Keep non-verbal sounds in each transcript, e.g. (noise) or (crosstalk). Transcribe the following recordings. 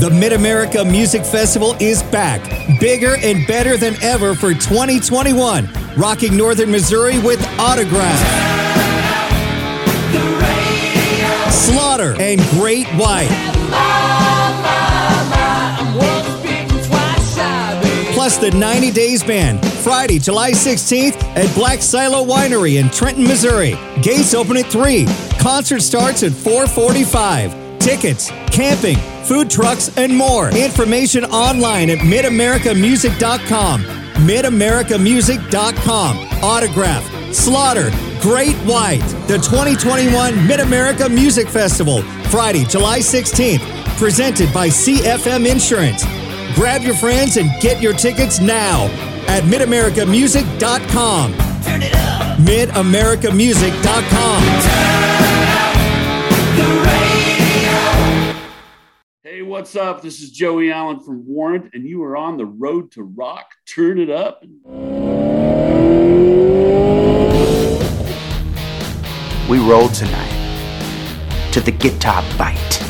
The Mid America Music Festival is back, bigger and better than ever for 2021, rocking Northern Missouri with Autograph, Slaughter, and Great White. Plus the 90 Days Band, Friday, July 16th at Black Silo Winery in Trenton, Missouri. Gates open at 3. Concert starts at 445 tickets, camping, food trucks, and more. Information online at midamericamusic.com. Midamericamusic.com. Autograph, Slaughter, Great White, the 2021 Mid America Music Festival, Friday, July 16th, presented by CFM Insurance. Grab your friends and get your tickets now at midamericamusic.com. Turn it up. Midamericamusic.com. Hey, what's up? This is Joey Allen from Warrant, and you are on the road to rock. Turn it up. We roll tonight to the guitar bite.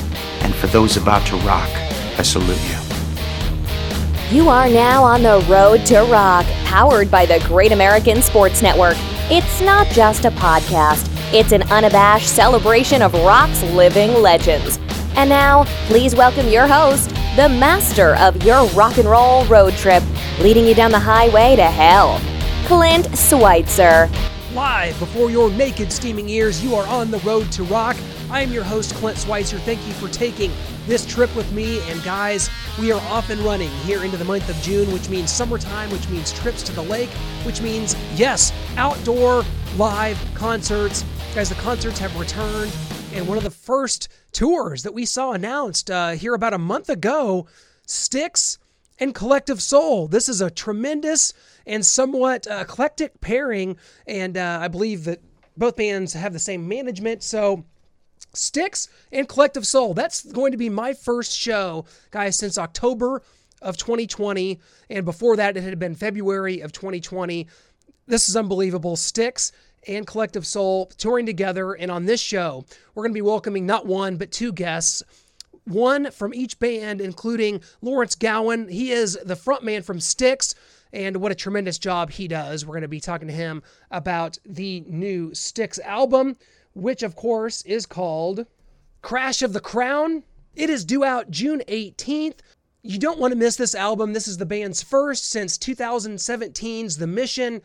And for those about to rock, I salute you. You are now on the road to rock, powered by the Great American Sports Network. It's not just a podcast, it's an unabashed celebration of rock's living legends. And now, please welcome your host, the master of your rock and roll road trip, leading you down the highway to hell, Clint Schweitzer. Live before your naked, steaming ears, you are on the road to rock. I am your host, Clint Schweitzer. Thank you for taking this trip with me. And guys, we are off and running here into the month of June, which means summertime, which means trips to the lake, which means, yes, outdoor live concerts. Guys, the concerts have returned. And one of the first tours that we saw announced uh, here about a month ago Styx and Collective Soul. This is a tremendous and somewhat uh, eclectic pairing. And uh, I believe that both bands have the same management. So. Styx and Collective Soul. That's going to be my first show, guys, since October of 2020. And before that, it had been February of 2020. This is unbelievable. Styx and Collective Soul touring together. And on this show, we're going to be welcoming not one, but two guests. One from each band, including Lawrence Gowan. He is the frontman from Styx, and what a tremendous job he does. We're going to be talking to him about the new Styx album, which, of course, is called Crash of the Crown. It is due out June 18th. You don't want to miss this album. This is the band's first since 2017's The Mission.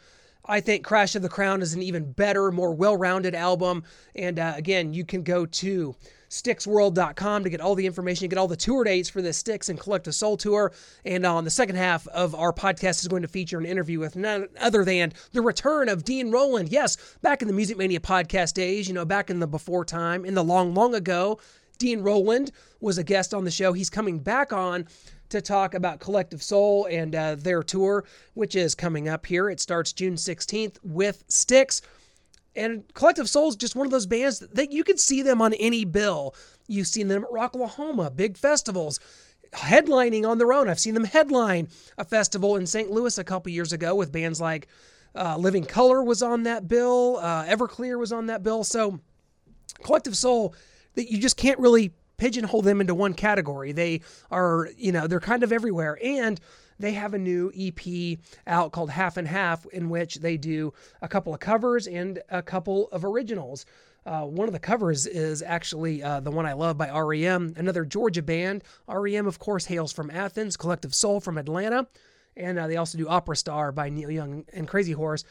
I think Crash of the Crown is an even better, more well rounded album. And uh, again, you can go to styxworld.com to get all the information, get all the tour dates for the Styx and Collective Soul tour. And on the second half of our podcast is going to feature an interview with none other than the return of Dean Roland. Yes, back in the Music Mania podcast days, you know, back in the before time, in the long, long ago, Dean Roland was a guest on the show. He's coming back on to talk about Collective Soul and uh, their tour, which is coming up here. It starts June 16th with Styx. And Collective Soul is just one of those bands that you can see them on any bill. You've seen them at Rocklahoma, big festivals, headlining on their own. I've seen them headline a festival in St. Louis a couple years ago with bands like uh, Living Colour was on that bill, uh, Everclear was on that bill. So Collective Soul, that you just can't really pigeonhole them into one category. They are, you know, they're kind of everywhere. And they have a new EP out called Half and Half, in which they do a couple of covers and a couple of originals. Uh, one of the covers is actually uh, the one I love by REM, another Georgia band. REM, of course, hails from Athens, Collective Soul from Atlanta, and uh, they also do Opera Star by Neil Young and Crazy Horse.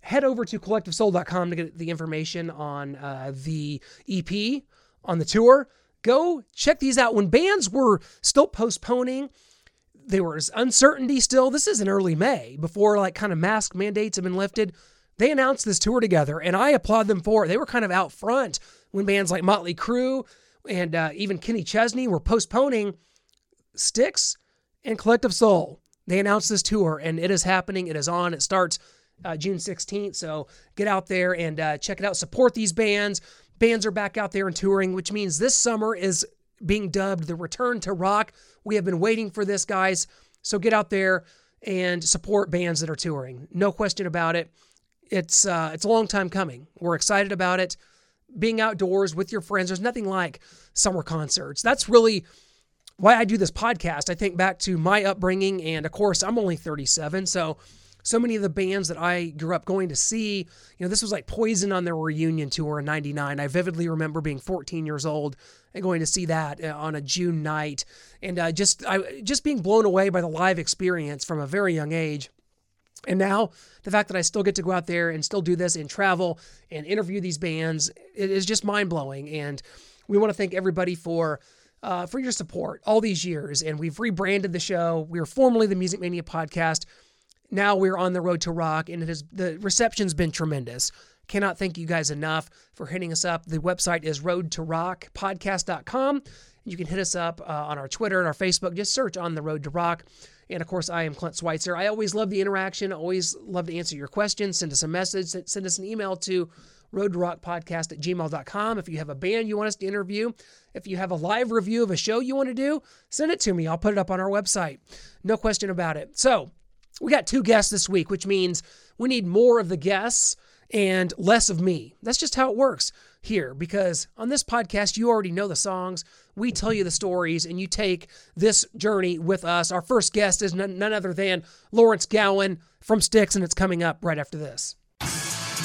Head over to collectivesoul.com to get the information on uh, the EP, on the tour, go check these out. When bands were still postponing, there was uncertainty still. This is in early May, before like kind of mask mandates have been lifted. They announced this tour together, and I applaud them for it. They were kind of out front when bands like Motley Crue and uh, even Kenny Chesney were postponing Styx and Collective Soul. They announced this tour, and it is happening. It is on. It starts uh, June 16th. So get out there and uh, check it out. Support these bands bands are back out there and touring, which means this summer is being dubbed the return to rock. We have been waiting for this, guys. So get out there and support bands that are touring. No question about it. It's uh, it's a long time coming. We're excited about it. Being outdoors with your friends, there's nothing like summer concerts. That's really why I do this podcast. I think back to my upbringing, and of course, I'm only 37, so so many of the bands that I grew up going to see, you know, this was like Poison on their reunion tour in 99. I vividly remember being 14 years old and going to see that uh, on a June night and uh, just I just being blown away by the live experience from a very young age. And now the fact that I still get to go out there and still do this and travel and interview these bands is just mind blowing. And we want to thank everybody for uh, for your support all these years. And we've rebranded the show. We are formerly the Music Mania podcast. Now we're on the road to rock, and it has the reception's been tremendous. Cannot thank you guys enough for hitting us up. The website is road to rock podcast.com. You can hit us up uh, on our Twitter and our Facebook. Just search on the road to rock. And of course, I am Clint Schweitzer. I always love the interaction, always love to answer your questions. Send us a message, send us an email to road to rock podcast at gmail.com. If you have a band you want us to interview, if you have a live review of a show you want to do, send it to me. I'll put it up on our website. No question about it. So, we got two guests this week, which means we need more of the guests and less of me. That's just how it works here because on this podcast, you already know the songs. We tell you the stories and you take this journey with us. Our first guest is none, other than Lawrence Gowan from Styx, and it's coming up right after this.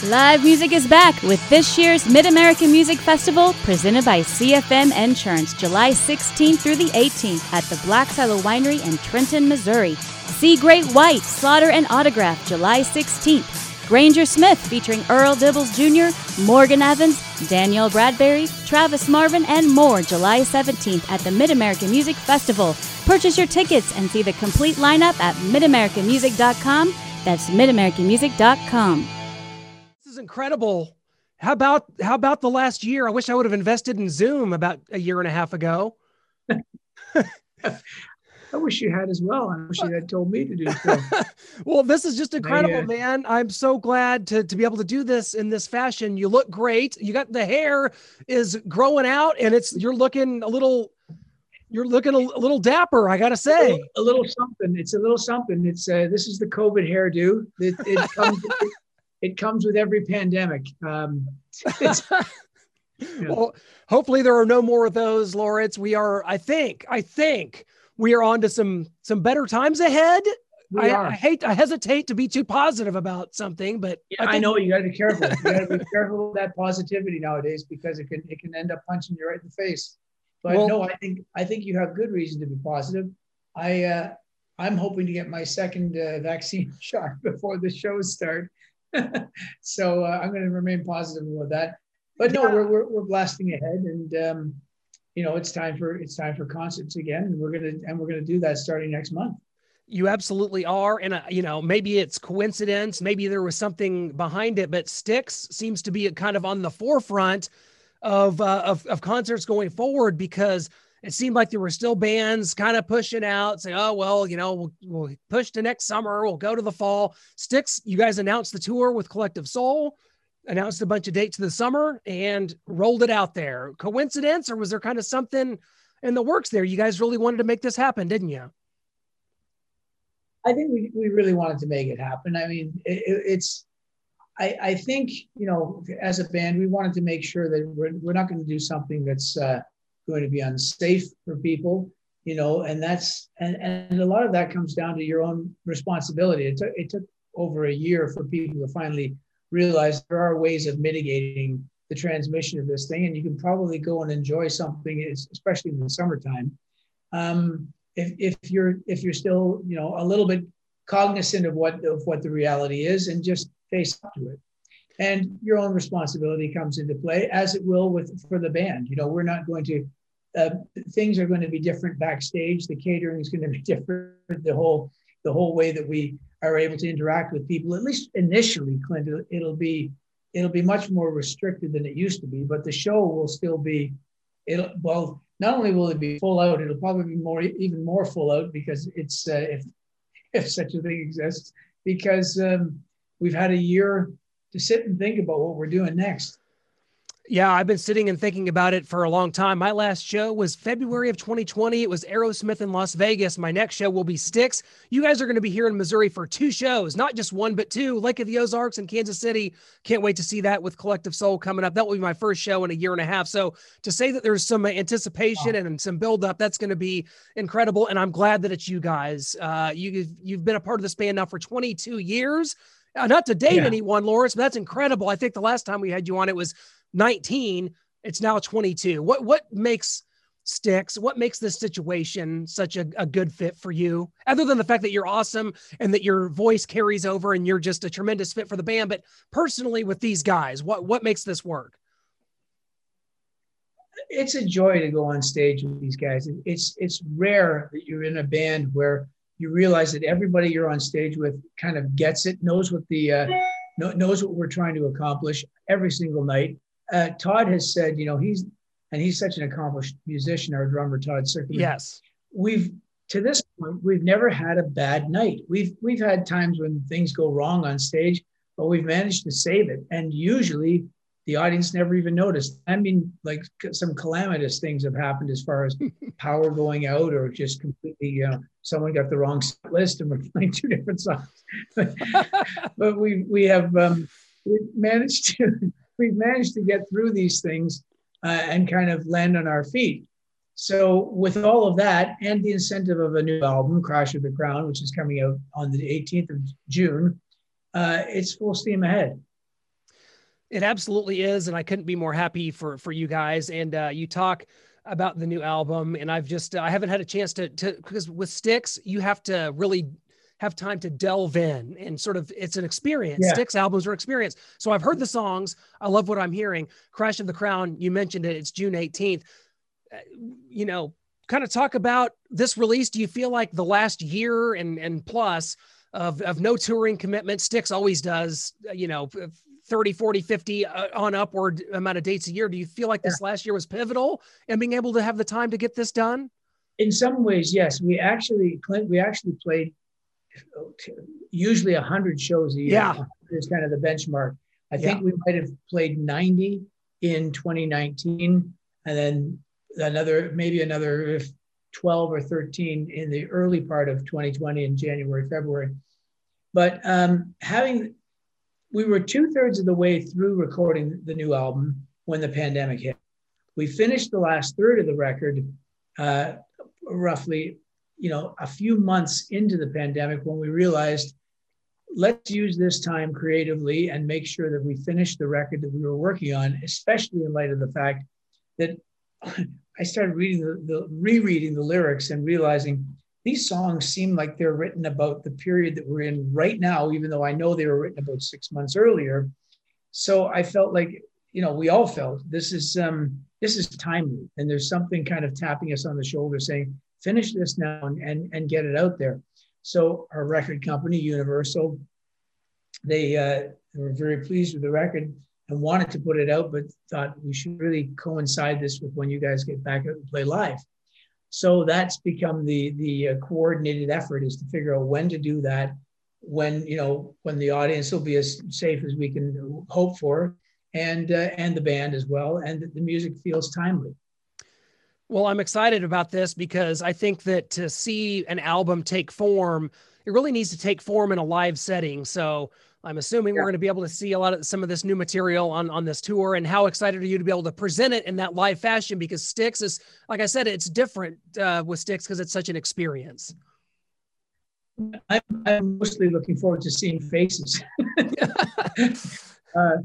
Live music is back with this year's Mid American Music Festival presented by CFM Insurance, July 16th through the 18th at the Black Silo Winery in Trenton, Missouri. See Great White, Slaughter, and Autograph, July 16th. Granger Smith featuring Earl Dibbles Jr., Morgan Evans, Danielle Bradbery, Travis Marvin, and more July 17th at the Mid American Music Festival. Purchase your tickets and see the complete lineup at midamericanmusic.com. That's midamericanmusic.com. Is incredible. How about how about the last year? I wish I would have invested in Zoom about a year and a half ago. (laughs) I wish you had as well. I wish you had told me to do so. (laughs) well, this is just incredible, I, uh, man. I'm so glad to, to be able to do this in this fashion. You look great. You got the hair is growing out and it's you're looking a little you're looking a, a little dapper, I gotta say. A little, a little, something. It's a little something. It's uh, this is the COVID hairdo. It, it comes it, (laughs) it, comes with every pandemic. Um, (laughs) yeah. Well, hopefully there are no more of those, Lawrence. We are, I think, I think we are on to some some better times ahead. I, I, hate, I hesitate to be too positive about something, but yeah, I, think- I, know you got to be (laughs) careful. You got to be careful with that positivity nowadays because it can it can end up punching you right in the face. But well, no, I think I think you have good reason to be positive. I uh, I'm hoping to get my second uh, vaccine (laughs) shot before the shows start, (laughs) so uh, I'm going to remain positive about that. But no, yeah. we're, we're we're blasting ahead, and um, you know it's time for it's time for concerts again and we're gonna and we're gonna do that starting next month you absolutely are and uh, you know maybe it's coincidence maybe there was something behind it but Styx seems to be kind of on the forefront of uh, of, of concerts going forward because it seemed like there were still bands kind of pushing out saying oh well you know we'll, we'll push to next summer we'll go to the fall Styx, you guys announced the tour with collective soul announced a bunch of dates the summer and rolled it out there. Coincidence, or was there kind of something in the works there? You guys really wanted to make this happen, didn't you? I think we, we really wanted to make it happen. I mean, it, it's, I, I think, you know, as a band, we wanted to make sure that we're, we're not going to do something that's uh, going to be unsafe for people, you know, and that's, and, and a lot of that comes down to your own responsibility. It took, it took over a year for people to finally realize there are ways of mitigating the transmission of this thing, and you can probably go and enjoy something, especially in the summertime. Um, if, if you're if you're still you know a little bit cognizant of what of what the reality is, and just face up to it, and your own responsibility comes into play, as it will with for the band. You know, we're not going to uh, things are going to be different backstage. The catering is going to be (laughs) different. The whole the whole way that we are able to interact with people, at least initially, Clint, it'll be it'll be much more restricted than it used to be. But the show will still be it'll well not only will it be full out, it'll probably be more even more full out because it's uh, if (laughs) if such a thing exists because um, we've had a year to sit and think about what we're doing next. Yeah, I've been sitting and thinking about it for a long time. My last show was February of 2020. It was Aerosmith in Las Vegas. My next show will be Styx. You guys are going to be here in Missouri for two shows, not just one, but two Lake of the Ozarks and Kansas City. Can't wait to see that with Collective Soul coming up. That will be my first show in a year and a half. So to say that there's some anticipation and some buildup, that's going to be incredible. And I'm glad that it's you guys. Uh, you, you've been a part of this band now for 22 years. Uh, not to date yeah. anyone, Lawrence, but that's incredible. I think the last time we had you on, it was 19. It's now 22. What what makes Styx? What makes this situation such a, a good fit for you? Other than the fact that you're awesome and that your voice carries over and you're just a tremendous fit for the band, but personally with these guys, what what makes this work? It's a joy to go on stage with these guys. It's it's rare that you're in a band where you realize that everybody you're on stage with kind of gets it, knows what the uh, knows what we're trying to accomplish every single night. Uh, Todd has said, you know, he's and he's such an accomplished musician, our drummer Todd Sucherman. Yes, we've to this point we've never had a bad night. We've we've had times when things go wrong on stage, but we've managed to save it, and usually the audience never even noticed. I mean, like some calamitous things have happened as far as (laughs) power going out or just completely, you know, someone got the wrong list and we're (laughs) playing two different songs. (laughs) but we we have um, we've managed to we've managed to get through these things uh, and kind of land on our feet. So with all of that and the incentive of a new album, Crash of the Crown, which is coming out on the 18th of June, uh, it's full steam ahead. It absolutely is, and I couldn't be more happy for for you guys. And uh, you talk about the new album, and I've just I haven't had a chance to to because with Styx you have to really have time to delve in and sort of it's an experience. Yeah. Styx albums are experience. So I've heard the songs. I love what I'm hearing. Crash of the Crown, you mentioned it. It's June 18th. Uh, you know, kind of talk about this release. Do you feel like the last year and and plus of, of no touring commitment, Styx always does, uh, you know, 30, 40, 50 uh, on upward amount of dates a year. Do you feel like this yeah. last year was pivotal and being able to have the time to get this done? In some ways, yes. We actually, Clint, we actually played usually 100 shows a year. Yeah. Is kind of the benchmark. I think yeah. we might have played 90 in 2019 and then another, maybe another 12 or 13 in the early part of 2020 in January, February. But um, having we were two thirds of the way through recording the new album when the pandemic hit. We finished the last third of the record uh, roughly, you know, a few months into the pandemic when we realized let's use this time creatively and make sure that we finish the record that we were working on, especially in light of the fact that (clears throat) I started reading the, the rereading the lyrics and realizing these songs seem like they're written about the period that we're in right now, even though I know they were written about six months earlier. So I felt like, you know, we all felt this is um, this is timely, and there's something kind of tapping us on the shoulder, saying, "Finish this now and and, and get it out there." So our record company, Universal, they uh, were very pleased with the record and wanted to put it out, but thought we should really coincide this with when you guys get back out and play live. So that's become the the uh, coordinated effort is to figure out when to do that, when you know when the audience will be as safe as we can hope for, and uh, and the band as well, and the music feels timely. Well, I'm excited about this because I think that to see an album take form, it really needs to take form in a live setting. So I'm assuming yeah. we're going to be able to see a lot of some of this new material on on this tour. And how excited are you to be able to present it in that live fashion? Because Styx is, like I said, it's different uh, with Styx because it's such an experience. I'm, I'm mostly looking forward to seeing faces. (laughs) (laughs) uh,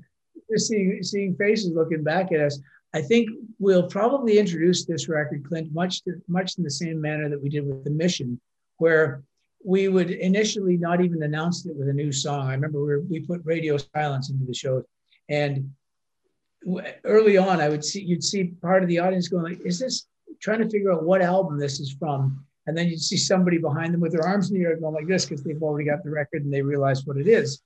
seeing seeing faces looking back at us. I think we'll probably introduce this record, Clint, much to, much in the same manner that we did with the Mission, where we would initially not even announce it with a new song. I remember we, were, we put radio silence into the show, and early on, I would see you'd see part of the audience going like, "Is this?" Trying to figure out what album this is from, and then you'd see somebody behind them with their arms in the air going like this because they've already got the record and they realize what it is.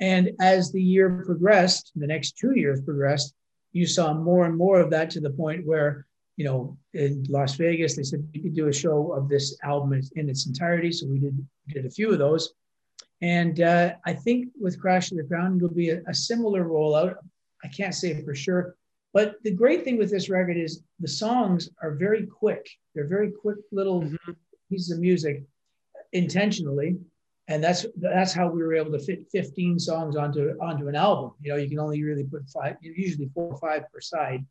And as the year progressed, the next two years progressed, you saw more and more of that to the point where you know, in Las Vegas, they said you could do a show of this album in its entirety. So we did did a few of those, and uh, I think with Crash to the Ground, it'll be a, a, similar rollout. I can't say for sure. But the great thing with this record is the songs are very quick. They're very quick little mm-hmm. pieces of music intentionally. And that's that's how we were able to fit 15 songs onto onto an album. You know, you can only really put five, usually four or five per side.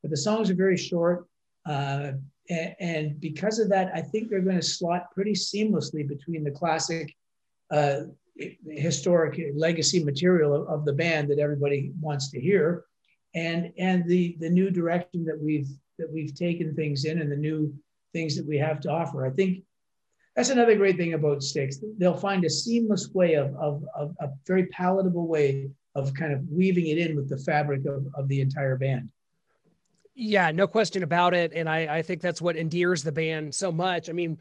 But the songs are very short. Uh, and, and, because of that, I think they're going to slot pretty seamlessly between the classic, uh, historic legacy material of, of the band that everybody wants to hear, and and the the new direction that we've that we've taken things in and the new things that we have to offer. I think that's another great thing about Styx. They'll find a seamless way of, of, of a very palatable way of kind of weaving it in with the fabric of, of the entire band. Yeah, no question about it. And I, I think that's what endears the band so much. I mean,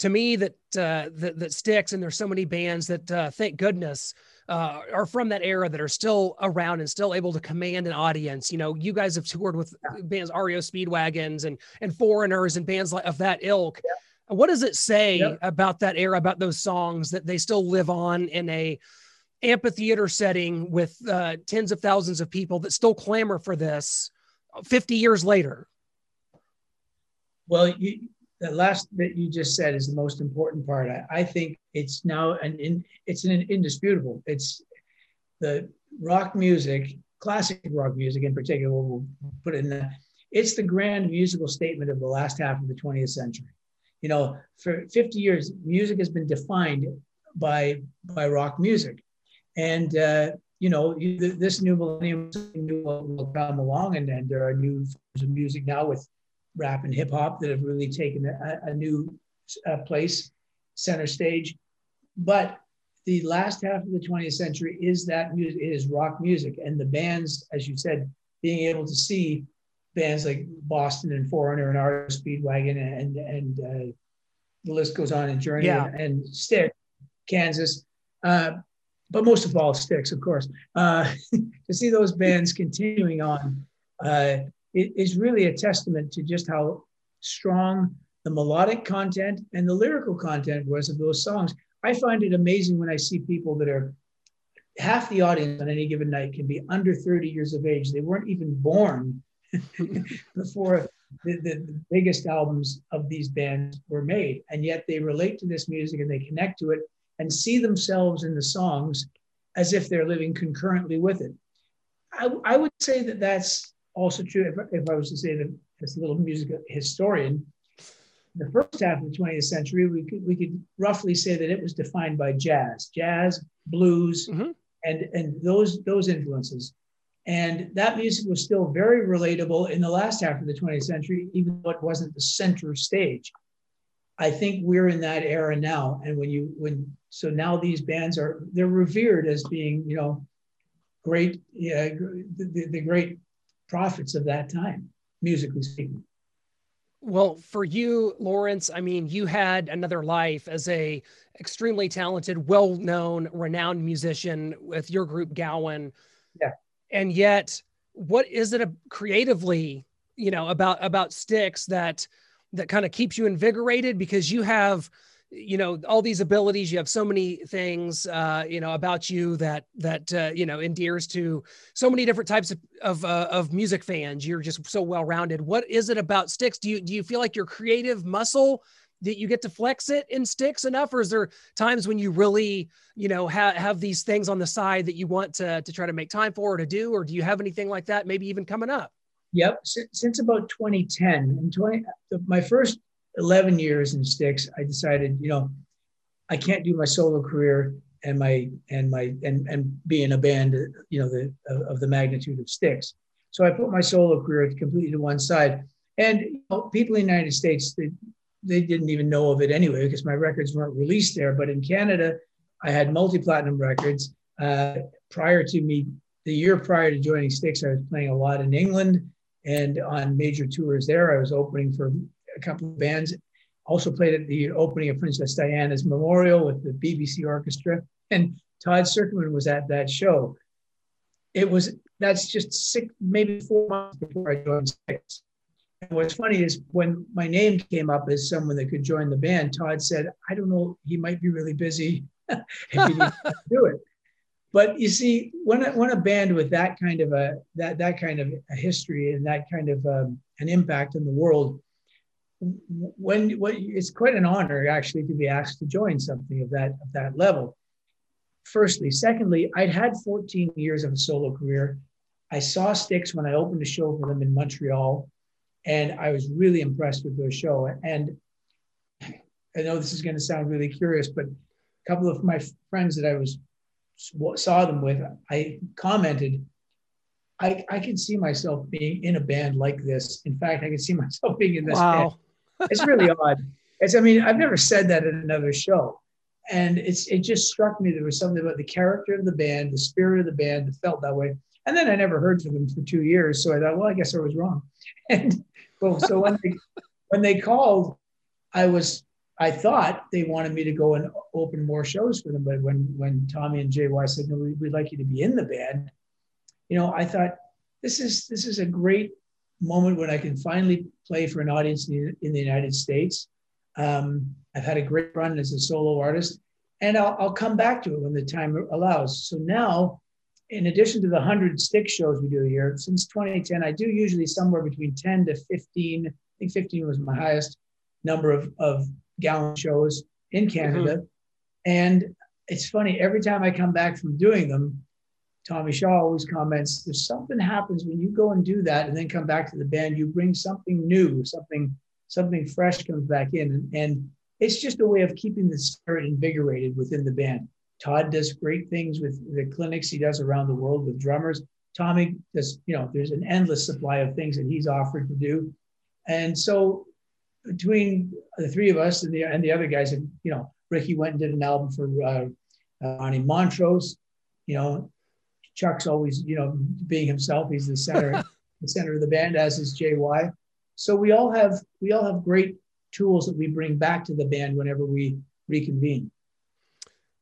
to me, that uh, that, that Styx, and there's so many bands that, uh, thank goodness, uh, are from that era that are still around and still able to command an audience. You know, you guys have toured with bands REO Speedwagons and and Foreigners and bands like of that ilk. Yeah. What does it say yeah. about that era, about those songs that they still live on in a amphitheater setting with uh, tens of thousands of people that still clamor for this 50 years later? Well, you, the last that you just said is the most important part. I, I think it's now an in, it's an indisputable. It's the rock music, classic rock music in particular. We'll put it in that. It's the grand musical statement of the last half of the 20th century. You know, for 50 years, music has been defined by by rock music, and uh, you know, this new millennium will come along, and, and there are new forms of music now with rap and hip hop that have really taken a, a new uh, place, center stage. But the last half of the 20th century is that music, it is rock music. And the bands, as you said, being able to see bands like Boston and Foreigner and REO Speedwagon and, and uh, the list goes on and Journey yeah. and, and Stick, Kansas. Uh, but most of all, Styx, of course. Uh, (laughs) to see those bands continuing on uh, is really a testament to just how strong the melodic content and the lyrical content was of those songs. I find it amazing when I see people that are half the audience on any given night can be under 30 years of age. They weren't even born (laughs) before the, the, biggest albums of these bands were made. And yet they relate to this music and they connect to it and see themselves in the songs as if they're living concurrently with it. I, I would say that that's also true if, if I was to say that as a little music historian, the first half of the 20th century, we could, we could roughly say that it was defined by jazz, jazz, blues, mm-hmm. and, and those, those influences. And that music was still very relatable in the last half of the 20th century, even though it wasn't the center stage. I think we're in that era now. And when you, when, so now these bands are, they're revered as being, you know, great, yeah, the, the great prophets of that time, musically speaking. Well, for you, Lawrence, I mean, you had another life as a extremely talented, well-known, renowned musician with your group Gowan. Yeah. And yet, what is it a, creatively, you know, about about Styx that that kind of keeps you invigorated because you have you know all these abilities you have so many things uh, you know about you that that uh, you know endears to so many different types of of, uh, of music fans. You're just so well rounded what is it about Styx do you do you feel like your creative muscle that you get to flex it in Styx enough or is there times when you really you know have have these things on the side that you want to to try to make time for or to do or do you have anything like that maybe even coming up Yep, since about 2010, and 20, my first 11 years in Styx, I decided, you know, I can't do my solo career and my and my and and be in a band, you know, the of, of the magnitude of Styx. So I put my solo career completely to one side. And you know, people in the United States, they, they didn't even know of it anyway because my records weren't released there. But in Canada, I had multi-platinum records. Uh, prior to me, the year prior to joining Styx, I was playing a lot in England and on major tours there. I was opening for a couple of bands. Also played at the opening of Princess Diana's Memorial with the BBC Orchestra, and Todd Sucherman was at that show. It was that's just six, maybe four months before I joined Styx. And what's funny is when my name came up as someone that could join the band, Todd said, "I don't know, he might be really busy (laughs) if he do it." But you see, when a, when a band with that kind of a that that kind of a history and that kind of um, an impact in the world, when what it's quite an honor actually to be asked to join something of that of that level. Firstly, secondly, I'd had 14 years of a solo career. I saw Styx when I opened a show for them in Montreal, and I was really impressed with their show. And I know this is going to sound really curious, but a couple of my friends that I was saw them with, I commented, I, I can see myself being in a band like this. In fact, I can see (laughs) myself being in this wow. band. It's really (laughs) odd. It's, I mean, I've never said that in another show. And it's it just struck me there was something about the character of the band, the spirit of the band that felt that way. And then I never heard from them for two years. So I thought, well, I guess I was wrong. (laughs) And well, so when they when they called, I was I thought they wanted me to go and open more shows for them. But when when Tommy and JY said, no, we, would like you to be in the band, you know, I thought this is this is a great moment when I can finally play for an audience in the, in the United States. Um, I've had a great run as a solo artist, and I'll, I'll come back to it when the time allows. So now, in addition to the 100 Styx shows we do a year, since 2010, I do usually somewhere between 10 to 15. I think 15 was my highest number of, of Gowan shows in Canada. Mm-hmm. And it's funny, every time I come back from doing them, Tommy Shaw always comments, there's something happens when you go and do that and then come back to the band, you bring something new, something, something fresh comes back in. And, and it's just a way of keeping the spirit invigorated within the band. Todd does great things with the clinics he does around the world with drummers. Tommy does, you know, there's an endless supply of things that he's offered to do. And so between the three of us and the and the other guys, and you know, Ricky went and did an album for uh, uh, Ronnie Montrose. You know, Chuck's always you know being himself. He's the center (laughs) the center of the band, as is JY. So we all have we all have great tools that we bring back to the band whenever we reconvene.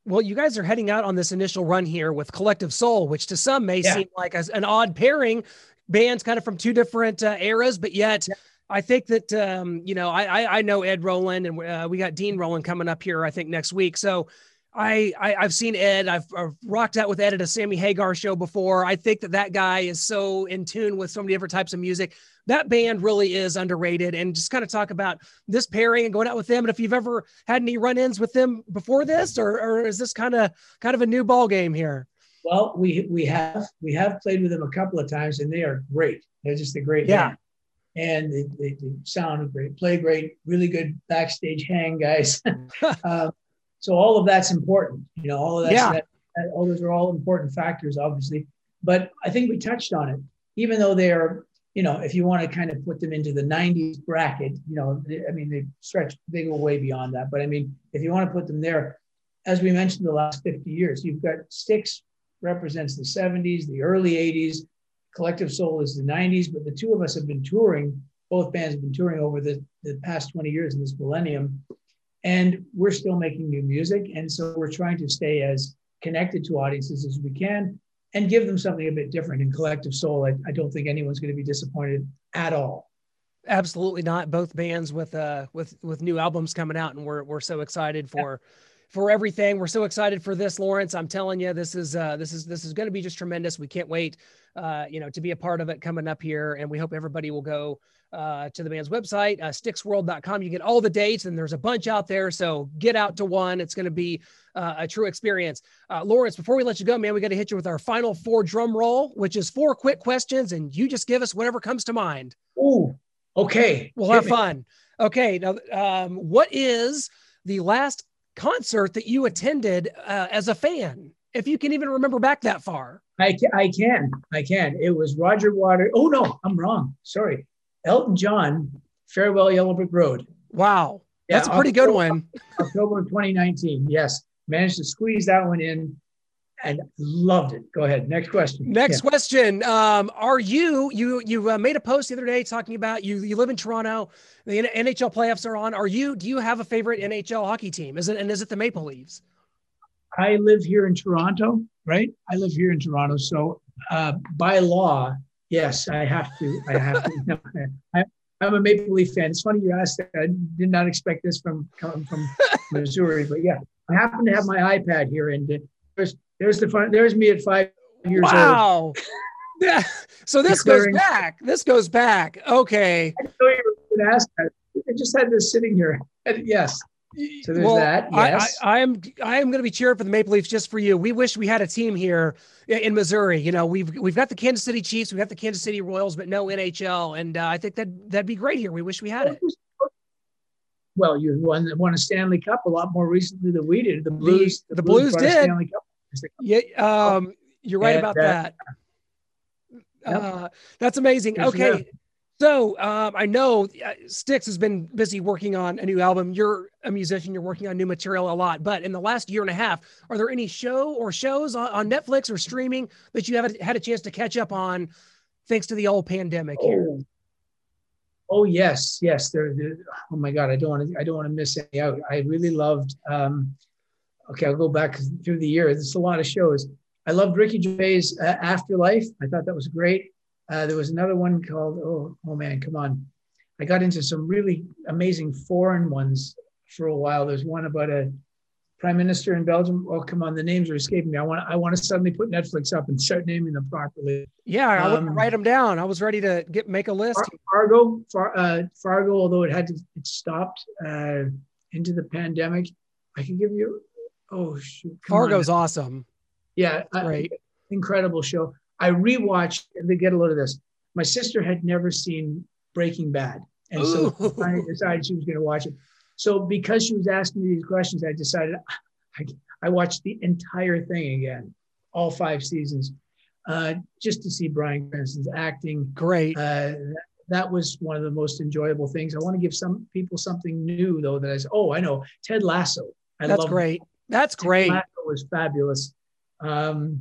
Well, you guys are heading out on this initial run here with Collective Soul, which to some may yeah. seem like an odd pairing. Bands kind of from two different uh, eras, but yet yeah. I think that um, you know I, I know Ed Roland and uh, we got Dean Roland coming up here I think next week. So I, I have seen Ed. I've, I've, rocked out with Ed at a Sammy Hagar show before. I think that that guy is so in tune with so many different types of music. That band really is underrated. And just kind of talk about this pairing and going out with them. And if you've ever had any run-ins with them before this, or, or is this kind of kind of a new ball game here? Well, we we have we have played with them a couple of times, and they are great. They're just a great yeah. band and they, they, they sound great, play great, really good backstage hang guys. uh, (laughs) (laughs) so all of that's important, you know, all of that, yeah. that, that, all those are all important factors, obviously. But I think we touched on it, even though they are, you know, if you want to kind of put them into the 90s bracket, you know, they, I mean, they stretch, they go way beyond that. But I mean, if you want to put them there, as we mentioned, the last 50 years, you've got Styx represents the 70s, the early 80s, Collective Soul is the 90s, but the two of us have been touring, both bands have been touring over the, the past 20 years in this millennium. And we're still making new music. And so we're trying to stay as connected to audiences as we can and give them something a bit different. In Collective Soul, I, I don't think anyone's going to be disappointed at all. Absolutely not. Both bands with uh with with new albums coming out, and we're we're so excited for yeah for everything. We're so excited for this, Lawrence. I'm telling you, this is uh, this is this is going to be just tremendous. We can't wait, uh, you know, to be a part of it coming up here, and we hope everybody will go uh, to the band's website, uh, styxworld.com. You get all the dates, and there's a bunch out there. So get out to one. It's going to be uh, a true experience. Uh, Lawrence, before we let you go, man, we got to hit you with our final four drum roll, which is four quick questions, and you just give us whatever comes to mind. Ooh, okay. We'll Hit have me. fun. Okay. Now, um, what is the last concert that you attended uh, as a fan, if you can even remember back that far. I can, I can, I can. It was Roger Water. Oh no, I'm wrong. Sorry, Elton John. Farewell Yellow Brick Road. Wow, that's yeah, a pretty October, good one. October 2019. Yes, managed to squeeze that one in and loved it. Go ahead. Next question. Next yeah. question. Um, are you you you uh, made a post the other day talking about you you live in Toronto. The NHL playoffs are on. Are you do you have a favorite NHL hockey team? Is it and is it the Maple Leafs? I live here in Toronto, right? I live here in Toronto, so uh, by law, yes, I have to. I have to. (laughs) I, I'm a Maple Leaf fan. It's funny you asked that. I did not expect this from coming from Missouri, but yeah, I happen to have my iPad here, and there's there's the fun. There's me at five years old. Wow. (laughs) Yeah. So this goes back. This goes back. Okay. I know you were going to ask that. I just had this sitting here. And yes. So there's that, I- yes. I, I am I am going to be cheering for the Maple Leafs just for you. We wish we had a team here in Missouri. You know, we've we've got the Kansas City Chiefs, we've got the Kansas City Royals, but no NHL, and uh, I think that that'd be great here. We wish we had it. Well, you won won a Stanley Cup a lot more recently than we did. The Blues. the Blues brought a did. Yeah, um, you're right Yeah, about that- that. Uh, that's amazing. Okay. So um, I know uh, Styx has been busy working on a new album. You're a musician. You're working on new material a lot. But in the last year and a half, are there any show or shows on, on Netflix or streaming that you haven't had a chance to catch up on, thanks to the old pandemic here? Oh. Oh yes, yes. There. there- Oh my God, I don't want to. I don't want to miss any out. I really loved. Um, okay, I'll go back through the years. There's a lot of shows. I loved Ricky Gervais' uh, Afterlife. I thought that was great. Uh, there was another one called. Oh, oh man, come on. I got into some really amazing foreign ones for a while. There's one about a prime minister in Belgium. Oh, come on, the names are escaping me. I want. I want to suddenly put Netflix up and start naming them properly. Yeah, I want to Um, write them down. I was ready to get make a list. Fargo, Far, uh, Fargo, although it had to, it stopped uh, into the pandemic. I can give you. Oh shoot! Fargo's awesome. yeah, I- Great. incredible show. I rewatched. They get a load of this. My sister had never seen Breaking Bad, and so (laughs) I decided she was going to watch it. So because she was asking me these questions, I decided I, I watched the entire thing again, all five seasons, uh, just to see Bryan Cranston's acting. Great. Uh, that was one of the most enjoyable things. I want to give some people something new though. That I said, oh, I know Ted Lasso. I That's great. That's great. Lasso was fabulous. Um,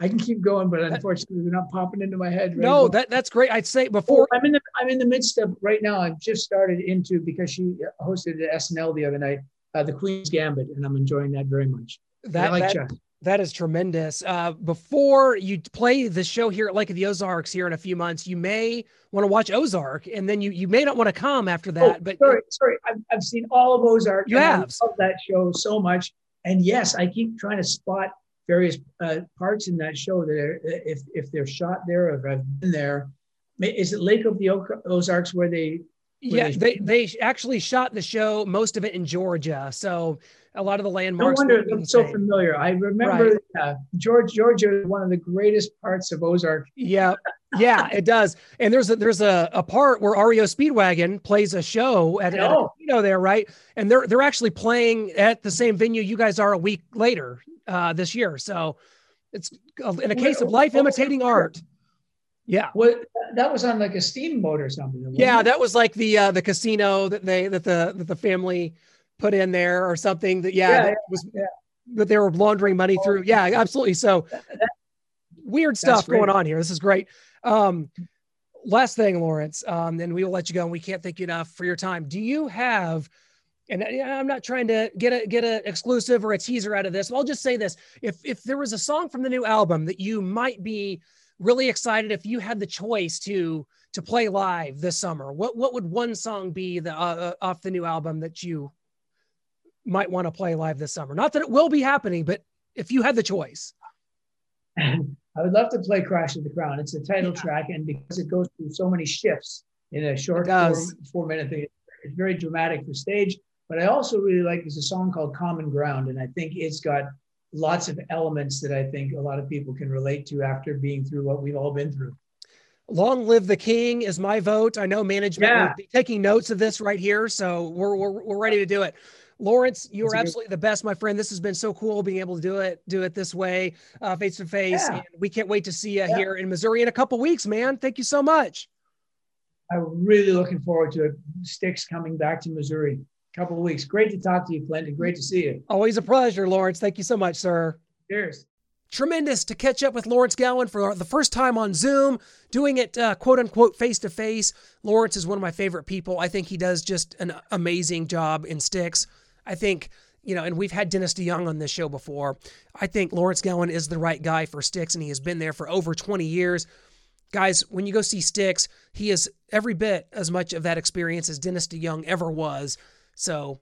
I can keep going, but unfortunately, they're not popping into my head. right No, now. that that's great. I'd say Oh, before I'm in the I'm in the midst of right now. I've just started into because she hosted at SNL the other night, uh, the Queen's Gambit, and I'm enjoying that very much. I that like that, that is tremendous. Uh, before you play the show here at Lake of the Ozarks here in a few months, you may want to watch Ozark, and then you you may not want to come after that. oh, but sorry, sorry, I've, I've seen all of Ozark. You and I have. love that show so much. And yes, I keep trying to spot various uh, parts in that show that are, if if they're shot there or if I've been there, is it Lake of the Ozarks where they? where yeah, they they actually shot the show most of it in Georgia, so a lot of the No landmarks. wonder I'm so same. familiar. I remember uh, George Georgia is one of the greatest parts of Ozark. Yeah, yeah, it does. And there's a there's a, a part where REO Speedwagon plays a show at, at a casino there, right? And they're they're actually playing at the same venue you guys are a week later uh, this year. So it's uh, in a case of life imitating art. Yeah. What that was on like a steamboat or something. Yeah, it? that was like the uh, the casino that they that the that the family put in there or something that yeah, Yeah, that yeah, was yeah. that they were laundering money through. Yeah, absolutely. So weird stuff going on here. This is great. Um last thing, Lawrence, um, and we will let you go. And we can't thank you enough for your time. Do you have and I'm not trying to get a get an exclusive or a teaser out of this. I'll just say this: if if there was a song from the new album that you might be really excited if you had the choice to to play live this summer, what what would one song be the uh, uh, off the new album that you might want to play live this summer? Not that it will be happening, but if you had the choice, I would love to play Crash of the Crown. It's a title track, and because it goes through so many shifts in a short four, four minute thing, it's very dramatic for stage. But I also really like there's a song called Common Ground, and I think it's got lots of elements that I think a lot of people can relate to after being through what we've all been through. long live the king is my vote. I know management Yeah. will be taking notes of this right here, so we're we're, we're ready to do it. Lawrence, you are good- absolutely the best, my friend. This has been so cool being able to do it, do it this way, face to face. We can't wait to see you Yeah. here in Missouri in a couple weeks, man. Thank you so much. I'm really looking forward to it. Styx coming back to Missouri. A couple of weeks. Great to talk to you, Clinton. Great to see you. Always a pleasure, Lawrence. Thank you so much, sir. Cheers. tremendous to catch up with Lawrence Gowan for the first time on Zoom, doing it uh, quote unquote face to face. Lawrence is one of my favorite people. I think he does just an amazing job in Styx. I think, you know, and we've had Dennis DeYoung on this show before. I think Lawrence Gowan is the right guy for Styx, and he has been there for over 20 years. Guys, when you go see Styx, he is every bit as much of that experience as Dennis DeYoung ever was. So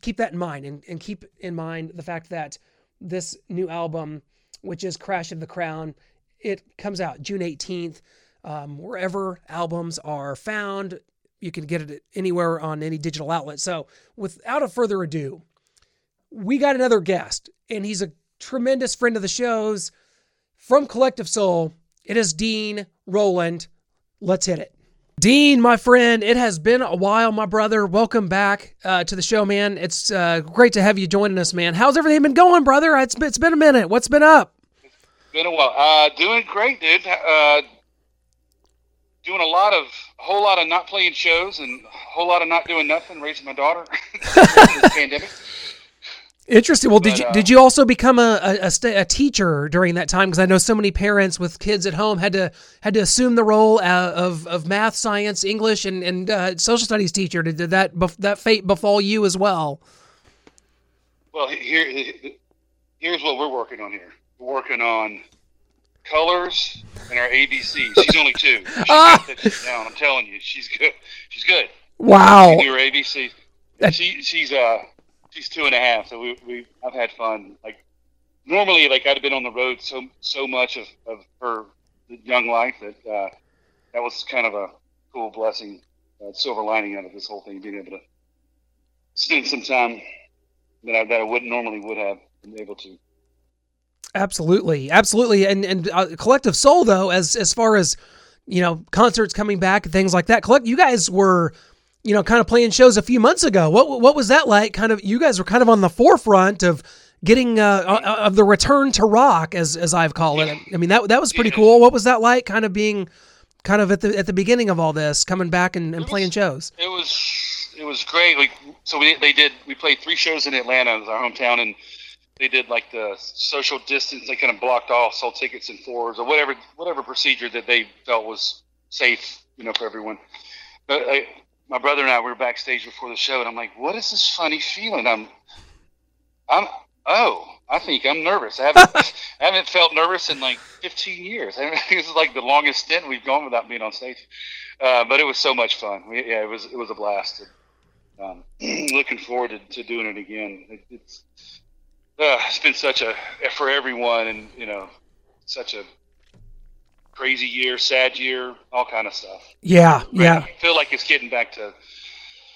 keep that in mind and, and keep in mind the fact that this new album, which is Crash of the Crown. It comes out June 18th. Um, wherever albums are found, you can get it anywhere on any digital outlet. So, without a further ado, we got another guest, and he's a tremendous friend of the show's from Collective Soul. It is Dean Roland. Let's hit it. Dean, my friend, it has been a while, my brother. Welcome back uh, to the show, man. It's uh, great to have you joining us, man. How's everything been going, brother? It's been, it's been a minute. What's been up? Been a while. Uh, doing great, dude. Doing a lot of, a whole lot of not playing shows and a whole lot of not doing nothing, raising my daughter. (laughs) During this pandemic. Interesting. Well, did you uh, did you also become a a, a, a teacher during that time? Because I know so many parents with kids at home had to had to assume the role uh, of of math, science, English, and and uh, social studies teacher. Did, did that that fate befall you as well? Well, here here's what we're working on here. We're working on colors and our ABC. (laughs) She's only two. She's ah! down. I'm telling you, she's good. She's good. Wow. She her ABC. She she's uh she's two and a half, so we we I've had fun. Like normally, like I'd have been on the road so so much of, of her young life that uh, that was kind of a cool blessing, uh, silver lining out of this whole thing, being able to spend some time that I, that I wouldn't normally would have been able to. Absolutely, absolutely, and and uh, collective soul though, as as far as you know, concerts coming back and things like that. Collect, you guys were you know, kind of playing shows a few months ago. What what was that like? Kind of, you guys were kind of on the forefront of getting uh, uh of the return to rock, as as I've called it. I mean, that that was pretty cool. What was that like? Kind of being, kind of at the at the beginning of all this, coming back and, and playing shows. It was it was great. We so we they did we played three shows in Atlanta, our hometown, and they did like the social distance. They kind of blocked off, sold tickets in fours or whatever whatever procedure that they felt was safe, you know, for everyone. But I, my brother and I were backstage before the show, and I'm like, "What is this funny feeling?" I'm, I'm, oh, I think I'm nervous. I haven't, (laughs) I haven't felt nervous in like 15 years. (laughs) I mean, this is like the longest stint we've gone without being on stage. Uh, but it was so much fun. We, yeah, it was, it was a blast. Um, (clears throat) looking forward to, to, doing it again. It, it's, uh, it's been such a for everyone, and you know, such a crazy year, sad year, all kind of stuff. Yeah, yeah. I feel like it's getting back to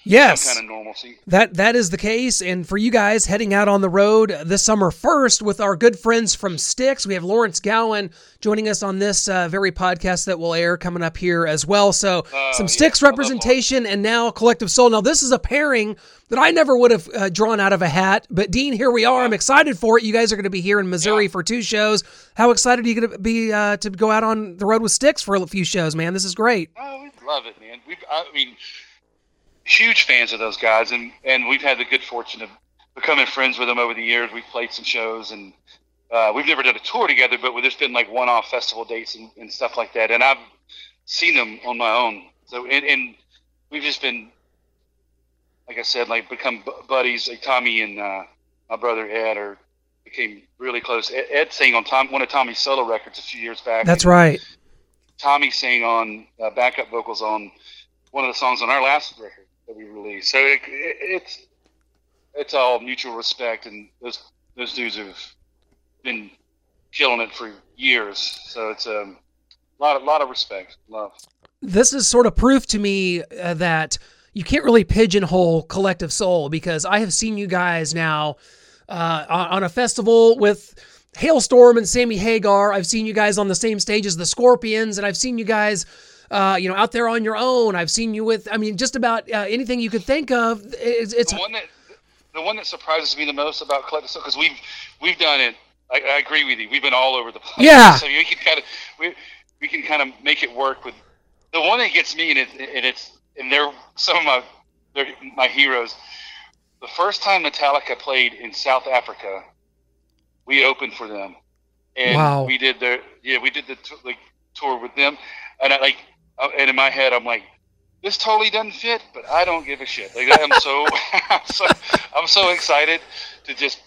yes. Kind of normalcy. That that is the case. And for you guys heading out on the road this summer first with our good friends from Styx, we have lawrence gowan joining us on this uh, very podcast that will air coming up here as well. So uh, some yeah, representation and now collective soul. Now this is a pairing that i never would have uh, drawn out of a hat but dean here we are. I'm excited for it. You guys are going to be here in missouri yeah. for two shows. How excited are you going to be uh, to go out on the road with Styx for a few shows man? This is great. Oh we love it man. We've, i mean huge fans of those guys, and and we've had the good fortune of becoming friends with them over the years. We've played some shows, and uh, we've never done a tour together, but there's been like one-off festival dates and, and, stuff like that. And I've seen them on my own. So and, and we've just been, like I said, like become buddies. Like Tommy and uh, my brother Ed are became really close. Ed, Ed sang on Tom, one of Tommy's solo records a few years back. That's right. Tommy sang on uh, backup vocals on one of the songs on our last record that we released. So it, it, it's it's all mutual respect, and those those dudes have been killing it for years. So it's a um, lot of lot of respect, love. This is sort of proof to me uh, that you can't really pigeonhole collective soul because I have seen you guys now uh, on a festival with Halestorm and Sammy Hagar. I've seen you guys on the same stage as the Scorpions, and I've seen you guys uh, you know, out there on your own. I've seen you with, I mean, just about uh, anything you could think of. It's, it's the one that the one that surprises me the most about collective stuff because we've we've done it. I, I, agree with you. We've been all over the place. Yeah. So we can kind of we, we can kind of make it work with the one that gets me, and, it, and it's and they're some of my they're my heroes. The first time Metallica played in South Africa, we opened for them, and wow. we did the yeah we did the like tour with them, and I like Uh, and in my head, I'm like, this totally doesn't fit, but I don't give a shit. Like I'm so, (laughs) I'm so, I'm so excited to just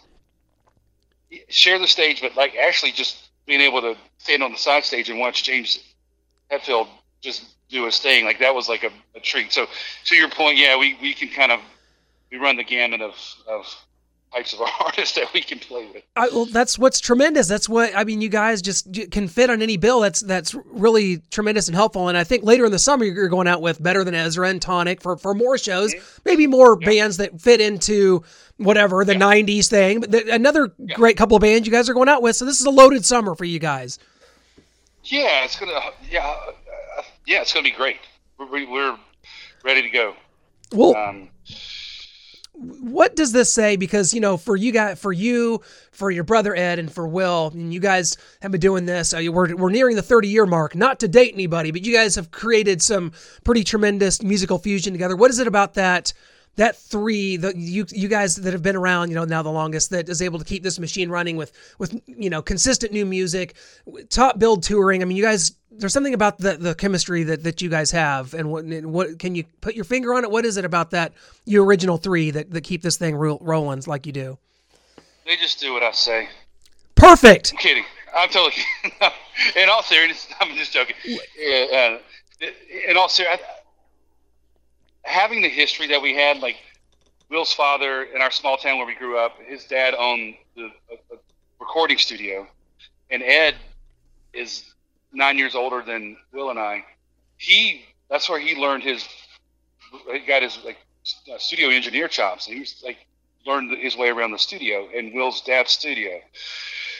share the stage, but like actually just being able to stand on the side stage and watch James Hetfield just do his thing. Like that was like a, a treat. So to your point, yeah, we, we can kind of we run the gamut of, of types of (laughs) artists that we can play with. I, well, that's what's tremendous. That's what I mean. You guys just can fit on any bill. That's that's really tremendous and helpful. And I think later in the summer you're going out with Better Than Ezra and Tonic for for more shows, maybe more yeah. bands that fit into whatever the yeah. '90s thing. But the, another great couple of bands you guys are going out with. So this is a loaded summer for you guys. Yeah, it's gonna. Yeah, uh, yeah, it's gonna be great. We're, we're ready to go. Well. Um, what does this say? Because you know, for you guys, for you, for your brother Ed, and for Will, and you guys have been doing this. Uh, we're we're nearing the thirty year mark. Not to date anybody, but you guys have created some pretty tremendous musical fusion together. What is it about that? That three, the you you guys that have been around, you know, now the longest, that is able to keep this machine running with with you know consistent new music, top build touring. I mean, you guys there's something about the the chemistry that, that you guys have, and what what can you put your finger on it? What is it about that you original three that, that keep this thing ro- rolling like you do? They just do what I say. Perfect. I'm kidding. I'm totally. (laughs) in all seriousness, (laughs) I'm just joking. Uh, in all seriousness, having the history that we had, like Will's father in our small town where we grew up, his dad owned the a, a recording studio, and Ed is nine years older than Will and I. He that's where he learned his he got his like uh, studio engineer chops. He was like learned his way around the studio and Will's dad's studio.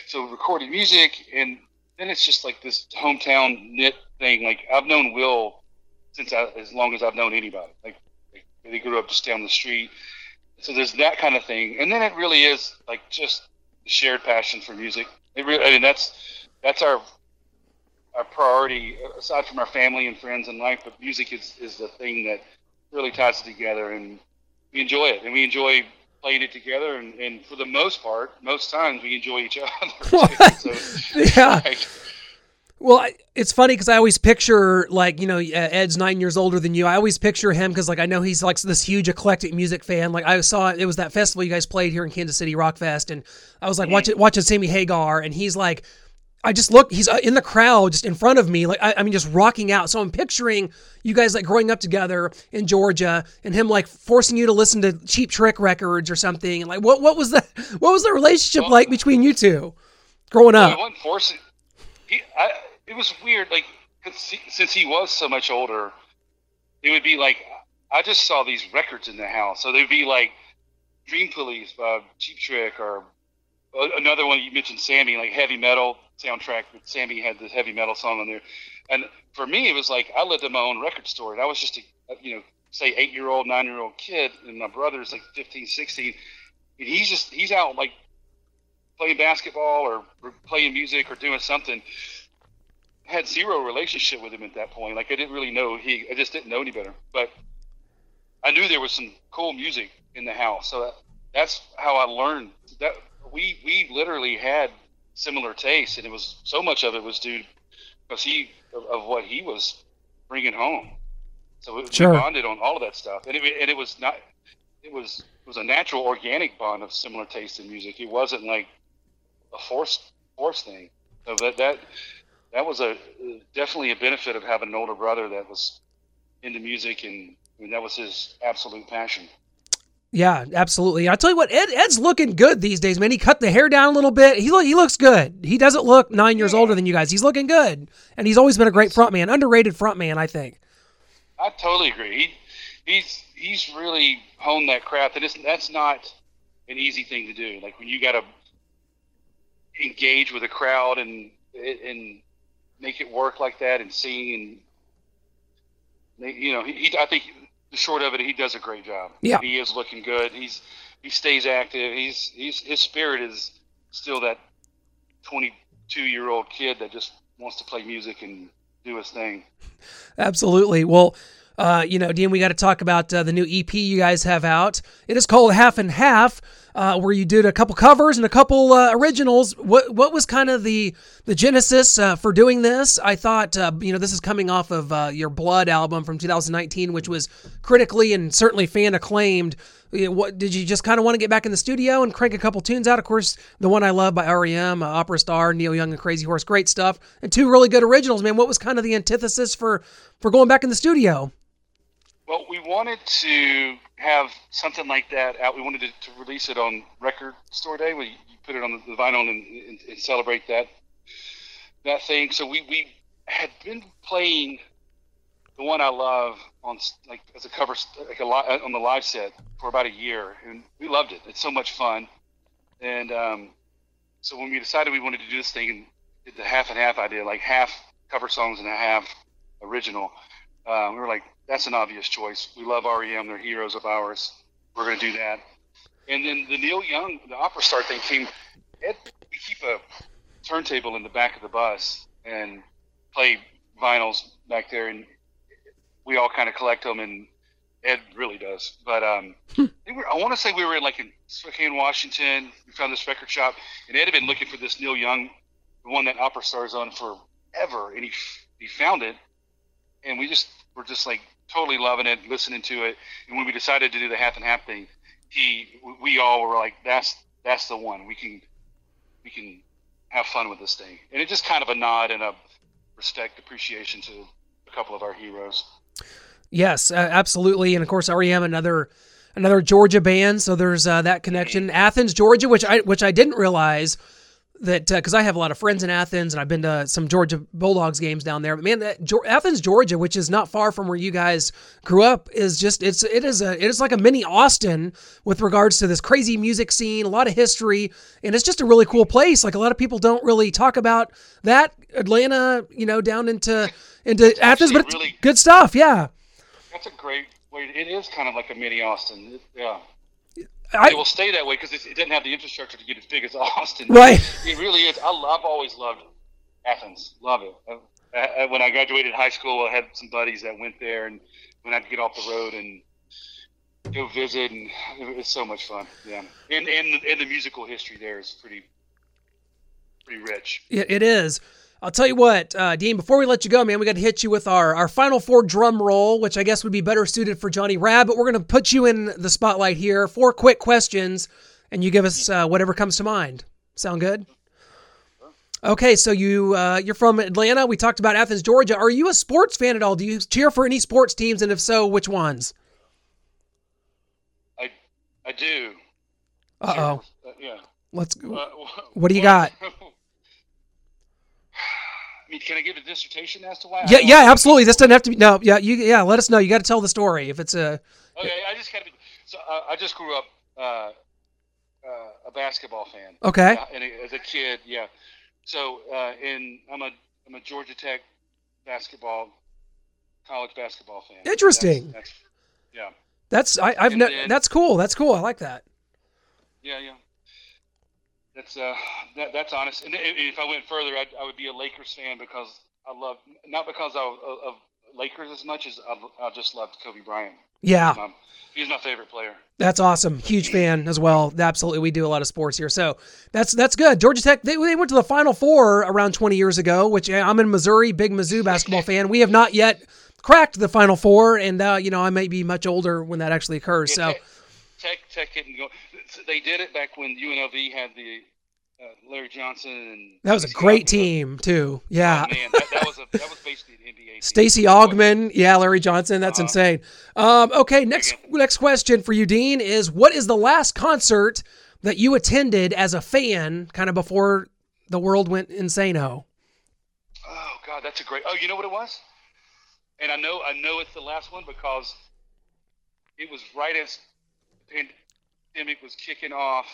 So recording music and then it's just like this hometown knit thing. Like I've known Will since I, as long as I've known anybody. Like, like they grew up just down the street. So there's that kind of thing, and then it really is like just shared passion for music. It really, I mean, that's that's our our priority aside from our family and friends and life, but music is, is the thing that really ties it together and we enjoy it and we enjoy playing it together and, and for the most part, most times we enjoy each other. (laughs) so, (laughs) yeah. Like, well, it's funny because I always picture like you know Ed's nine years older than you. I always picture him because like I know he's like this huge eclectic music fan. Like I saw it was that festival you guys played here in Kansas City Rock Fest, and I was like mm-hmm. watching watching Sammy Hagar, and he's like I just look, he's uh, in the crowd just in front of me. Like, I, I, mean, just rocking out. So I'm picturing you guys like growing up together in Georgia and him like forcing you to listen to Cheap Trick records or something. And like, what, what was the, (laughs) what was the relationship well, like between you two growing up? I wasn't forcing, he, I, it was weird. Like, since he was so much older, it would be like, I just saw these records in the house. So they'd be like Dream Police by Cheap Trick or uh, another one you mentioned, Sammy, like heavy metal soundtrack. But Sammy had this heavy metal song on there, and for me, it was like I lived in my own record store, and I was just a you know say eight year old, nine year old kid, and my brother's like 15, 16, and he's just he's out like playing basketball or playing music or doing something. Had zero relationship with him at that point. Like I didn't really know he. I just didn't know any better, but I knew there was some cool music in the house. So that, that's how I learned that we we literally had similar tastes, and it was so much of it was due because he of, of what he was bringing home. So it, sure. we bonded on all of that stuff, and it, and it was not. It was it was a natural, organic bond of similar taste in music. It wasn't like a forced forced thing. So that that that was a definitely a benefit of having an older brother that was into music, and I mean, that was his absolute passion. Yeah, absolutely. I tell you what, Ed Ed's looking good these days, man. He cut the hair down a little bit. He look he looks good. He doesn't look nine years older than you guys. He's looking good, and he's always been a great frontman, underrated frontman, I think. I totally agree. He he's he's really honed that craft, and it's, that's not an easy thing to do. Like when you got to engage with a crowd and and make it work like that, and sing and you know, he, I think the short of it, he does a great job. Yeah, he is looking good. He's he stays active. He's he's his spirit is still that twenty two year old kid that just wants to play music and do his thing. Absolutely. Well. Uh, you know, Dean, we got to talk about uh, the new EP you guys have out. It is called Half and Half uh, where you did a couple covers and a couple uh, originals. What what was kind of the the genesis uh, for doing this? I thought uh, you know this is coming off of your Blood album from 2019, which was critically and certainly fan acclaimed. What did you just kind of want to get back in the studio and crank a couple tunes out? Of course, the one I love by REM, Opera Star, Neil Young, and Crazy Horse, great stuff, and two really good originals. Man, what was kind of the antithesis for for going back in the studio? Well, we wanted to have something like that out. We wanted to, to release it on Record Store Day. We put it on the, vinyl and, and, and, celebrate that that thing. So we, we had been playing the one I love on like as a cover like a li- on the live set for about a year, and we loved it. It's so much fun. And um, so when we decided we wanted to do this thing and did the half and half idea, like half cover songs and a half original, uh, we were like, that's an obvious choice. We love REM; they're heroes of ours. We're going to do that. And then the Neil Young, the opera star thing came. Ed, we keep a turntable in the back of the bus and play vinyls back there, and we all kind of collect them. And Ed really does. But um, hmm. were, I want to say we were in like in Spokane, Washington. We found this record shop, and Ed had been looking for this Neil Young, the one that Opera Star's on forever, and he he found it, and we just were just like totally loving it, listening to it. And when we decided to do the half and half thing, he, we all were like, "That's that's the one. We can, we can have fun with this thing." And it's just kind of a nod and a respect, appreciation to a couple of our heroes. Yes, uh, absolutely, and of course, REM another another Georgia band. So there's uh, that connection. Mm-hmm. Athens, Georgia, which I which I didn't realize that because uh, I have a lot of friends in Athens and I've been to some Georgia Bulldogs games down there. But man, that, Athens, Georgia, which is not far from where you guys grew up, is just it's it is a it is like a mini Austin with regards to this crazy music scene, a lot of history, and it's just a really cool place. Like a lot of people don't really talk about that Atlanta, you know, down into into it's Athens, but really, good stuff. Yeah, that's a great way. It is kind of like a mini Austin. Yeah. I, it will stay that way because it, doesn't have the infrastructure to get as big as (laughs) Austin. Right. It really is. I love, I've always loved Athens. Love it. I, I, when I graduated high school, I had some buddies that went there, and when I'd get off the road and go visit, and it was so much fun. Yeah, and and, and the musical history there is pretty pretty rich. It, it is. I'll tell you what, uh, Dean, before we let you go, man, we got to hit you with our, our final four drum roll, which I guess would be better suited for Johnny Rabb, but we're going to put you in the spotlight here. Four quick questions, and you give us uh, whatever comes to mind. Sound good? Okay, so you uh, you're from Atlanta. We talked about Athens, Georgia. Are you a sports fan at all? Do you cheer for any sports teams, and if so, which ones? I I do. Uh oh. yeah. Let's. Uh, what do you got? (laughs) Can I give a dissertation as to why? Yeah, yeah, absolutely. This doesn't have to be. No, yeah, you, yeah. Let us know. You got to tell the story if it's a. Okay, I just kind of. So uh, I just grew up uh, uh, a basketball fan. Okay. and as a kid, yeah. So uh, in I'm a I'm a Georgia Tech basketball college basketball fan. Interesting. That's, that's, yeah. That's I, I've ne- that's cool. That's cool. I like that. Yeah, yeah. That's uh, that, that's honest. And if I went further, I'd, I would be a Lakers fan because I love not because of, of Lakers as much as I, I just loved Kobe Bryant. Yeah, he's my, he's my favorite player. That's awesome. Huge fan as well. Absolutely, we do a lot of sports here, so that's that's good. Georgia Tech they, they went to the Final Four around 20 years ago, which I'm in Missouri, big Mizzou basketball fan. We have not yet cracked the Final Four, and uh, you know I may be much older when that actually occurs. Yeah, so. Tech, Tech, Tech didn't go. They did it back when UNLV had the uh, Larry Johnson and that was a great team too. Yeah, oh, man, that, that, was a, that was basically an NBA. Stacey Augmon, yeah, Larry Johnson. That's uh, insane. Um, okay, next next question for you, Dean, is what is the last concert that you attended as a fan, kind of before the world went insane? Oh God, that's a great. Oh, you know what it was? And I know I know it's the last one because it was right as pandemic was kicking off,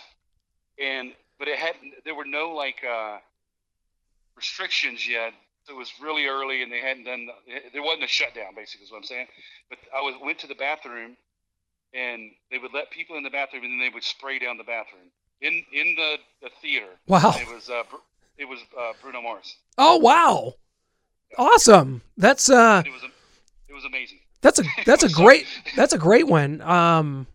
and but it hadn't. there were no like uh, restrictions yet. So it was really early, and they hadn't done. There wasn't a shutdown, basically, is what I'm saying. But I was went to the bathroom, and they would let people in the bathroom, and then they would spray down the bathroom in in the, the theater. Wow! it was uh, it was uh, Bruno Mars. Oh wow! Awesome. That's uh. It was it was amazing. That's a that's a (laughs) great that's a great one. Um.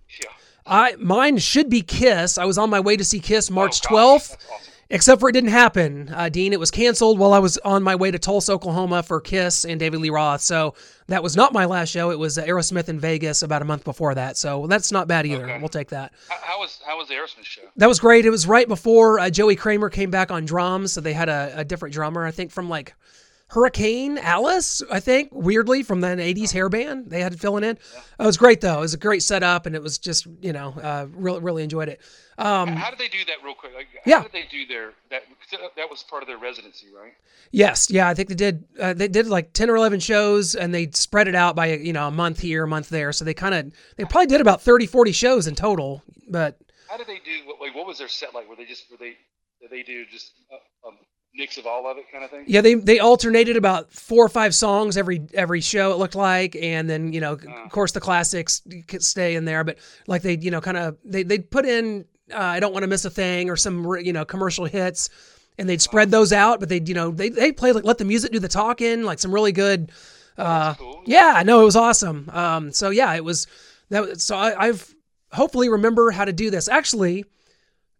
I mine should be Kiss. I was on my way to see Kiss March oh, 12th. Awesome. Except for it didn't happen, uh, Dean. It was canceled while I was on my way to Tulsa, Oklahoma for Kiss and David Lee Roth. So that was not my last show. It was uh, Aerosmith in Vegas about a month before that. So that's not bad either. Okay. We'll take that. How, was how was the Aerosmith show? That was great. It was right before uh, Joey Kramer came back on drums, so they had a, a different drummer. I think from like Hurricane Alice, I think, weirdly from the 80s hair band. They had filling in. It was great, though. It was a great setup, and it was just, you know, uh, really, really enjoyed it. Um, how did they do that real quick? Like, how Yeah. did they do their that? That was part of their residency, right? Yes, yeah, I think they did. Uh, they did like ten or eleven shows, and they spread it out by you know a month here, a month there. So they kind of they probably did about 30, 40 shows in total. But How did they do? What, like, what was their set like? Were they just were they did they do just a, a mix of all of it kind of thing? yeah, they they alternated about four or five songs every every show. It looked like, and then you know, of course, the classics could stay in there. But like they you know kind of they they put in uh, I don't want to miss a thing or some you know commercial hits. And they'd spread those out, but they, would you know, they they play like let the music do the talking, like some really good, uh, cool. yeah, no, it was awesome. Um, so yeah, it was that. was- So I, I've hopefully remember how to do this. Actually,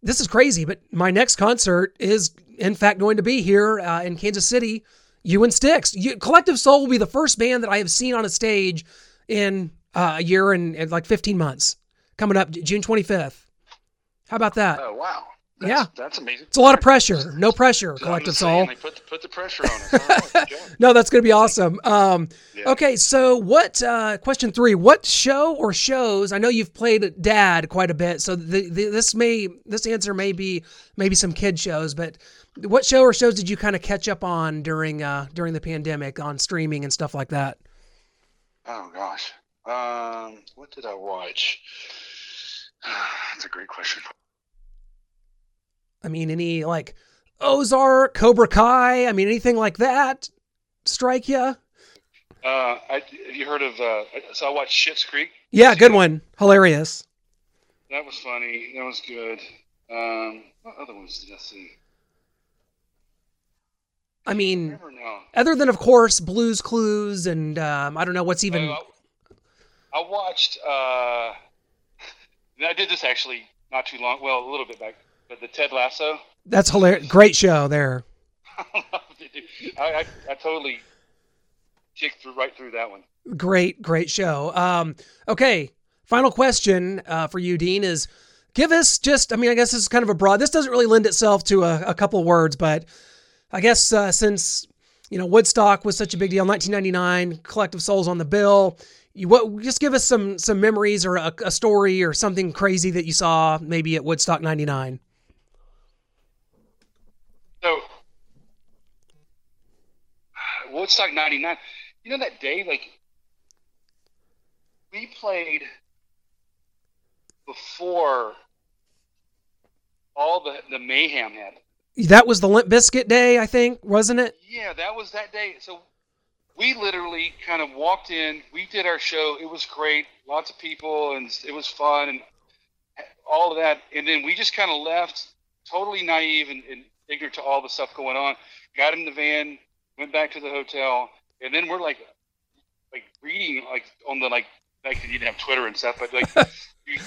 this is crazy, but my next concert is in fact going to be here uh, in Kansas City. You and Styx, you, Collective Soul will be the first band that I have seen on a stage in uh, a year and, and like 15 months. Coming up June 25th. How about that? Oh wow. Yeah. that's amazing. It's a lot of pressure. No pressure, I'm Collective Soul. put the, put the pressure on us. Right. (laughs) No, that's going to be awesome. Um, Yeah. Okay, so what? Uh, question three: What show or shows? I know you've played Dad quite a bit, so the, the, this may this answer may be maybe some kid shows, but what show or shows did you kind of catch up on during uh, during the pandemic on streaming and stuff like that? Oh gosh. Um, what did I watch? (sighs) That's a great question. I mean, any like Ozark, Cobra Kai? I mean, anything like that strike you? Uh, I, have you heard of? Uh, so I watched Schitt's Creek. Yeah, good one, hilarious. That was funny. That was good. Um, what other ones did I see? I I mean, know. other than of course Blues Clues and um, I don't know what's even. I, I watched. Uh, (laughs) I did this actually not too long. Well, a little bit back. The Ted Lasso. That's hilarious. Great show there. (laughs) I, I, I totally kicked through right through that one. Great, great show. Um, okay, final question uh, for you, Dean, is give us just, I mean, I guess this is kind of a broad, this doesn't really lend itself to a, a couple words, but I guess uh, since, you know, Woodstock was such a big deal, 1999, Collective Souls on the bill, you what, just give us some some memories or a, a story or something crazy that you saw maybe at Woodstock 99. So Woodstock '99. You know that day, like we played before all the the mayhem happened. That was the Limp Bizkit day, I think, wasn't it? Yeah, that was that day. So we literally kind of walked in. We did our show. It was great. Lots of people, and it was fun, and all of that. And then we just kind of left, totally naive and, and ignorant to all the stuff going on. Got in the van, went back to the hotel, and then we're like, like reading like on the like like you didn't have Twitter and stuff, but like (laughs)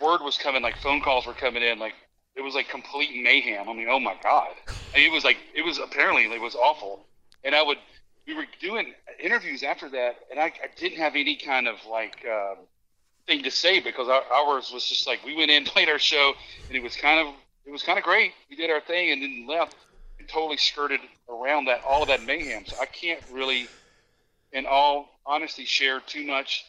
word was coming, like phone calls were coming in, like it was like complete mayhem. I mean, oh my god, I mean, it was like it was apparently it was awful, and I would we were doing interviews after that, and I, I didn't have any kind of like um, thing to say because our, ours was just like we went in, (laughs) played our show, and it was kind of it was kind of great. We did our thing and then left totally skirted around that all of that mayhem. So I can't really, in all honesty, share too much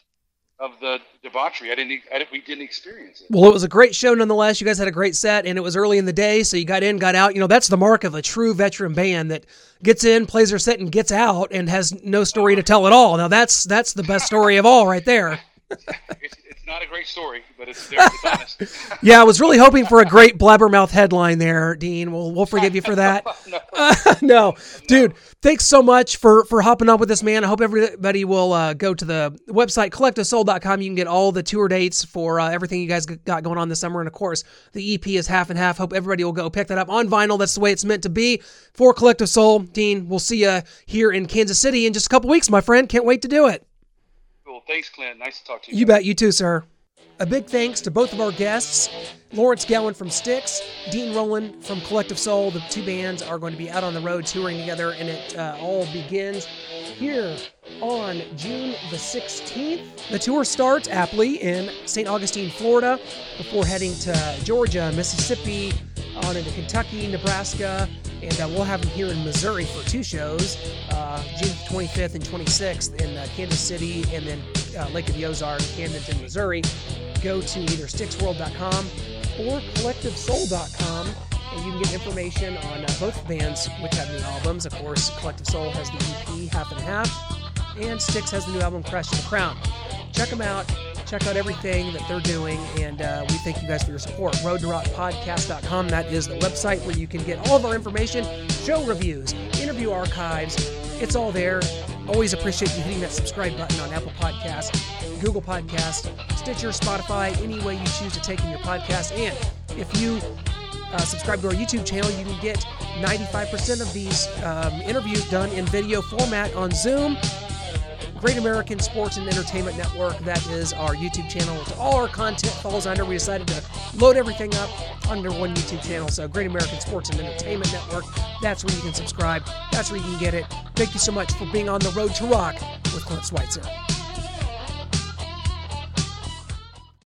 of the debauchery. I didn't, I didn't we didn't experience it. Well, it was a great show nonetheless. You guys had a great set, and it was early in the day, so you got in, got out. You know, that's the mark of a true veteran band that gets in, plays their set, and gets out, and has no story to tell at all. Now, that's that's the best story of all, right there. It's, it's not a great story, but it's, it's honest. (laughs) Yeah, I was really hoping for a great blabbermouth headline there, Dean. We'll we'll forgive you for (laughs) that. no. (laughs) Uh, no, dude, thanks so much for for hopping up with this, man. I hope everybody will uh, go to the website collectivesoul.com. You can get all the tour dates for uh, everything you guys got going on this summer, and of course, the EP is half and half. Hope everybody will go pick that up on vinyl. That's the way it's meant to be for Collective Soul. Dean, we'll see you here in Kansas City in just a couple weeks, my friend. Can't wait to do it. Thanks, Clint. Nice to talk to you. You bet. You too, sir. A big thanks to both of our guests, Lawrence Gowan from Styx, Dean Roland from Collective Soul. The two bands are going to be out on the road touring together, and it uh, all begins here on June the 16th. The tour starts aptly in St. Augustine, Florida, before heading to Georgia, Mississippi, on into Kentucky, Nebraska, and uh, we'll have them here in Missouri for two shows. Uh, June 25th and 26th in uh, Kansas City and then uh, Lake of the Ozarks, Camdenton, Missouri, go to either Styxworld.com or CollectiveSoul.com and you can get information on uh, both bands which have new albums. Of course, Collective Soul has the EP Half and Half, and Styx has the new album Crash to the Crown. Check them out. Check out everything that they're doing, and uh, we thank you guys for your support. Road to Rock Podcast.com. That is the website where you can get all of our information, show reviews, interview archives. It's all there. Always appreciate you hitting that subscribe button on Apple Podcasts, Google Podcasts, Stitcher, Spotify, any way you choose to take in your podcast. And if you uh, subscribe to our YouTube channel, you can get 95% of these um, interviews done in video format on Zoom. Great American Sports and Entertainment Network. That is our YouTube channel, all our content falls under. We decided to load everything up under one YouTube channel. So, Great American Sports and Entertainment Network. That's where you can subscribe. That's where you can get it. Thank you so much for being on the road to rock with Clint Schweitzer.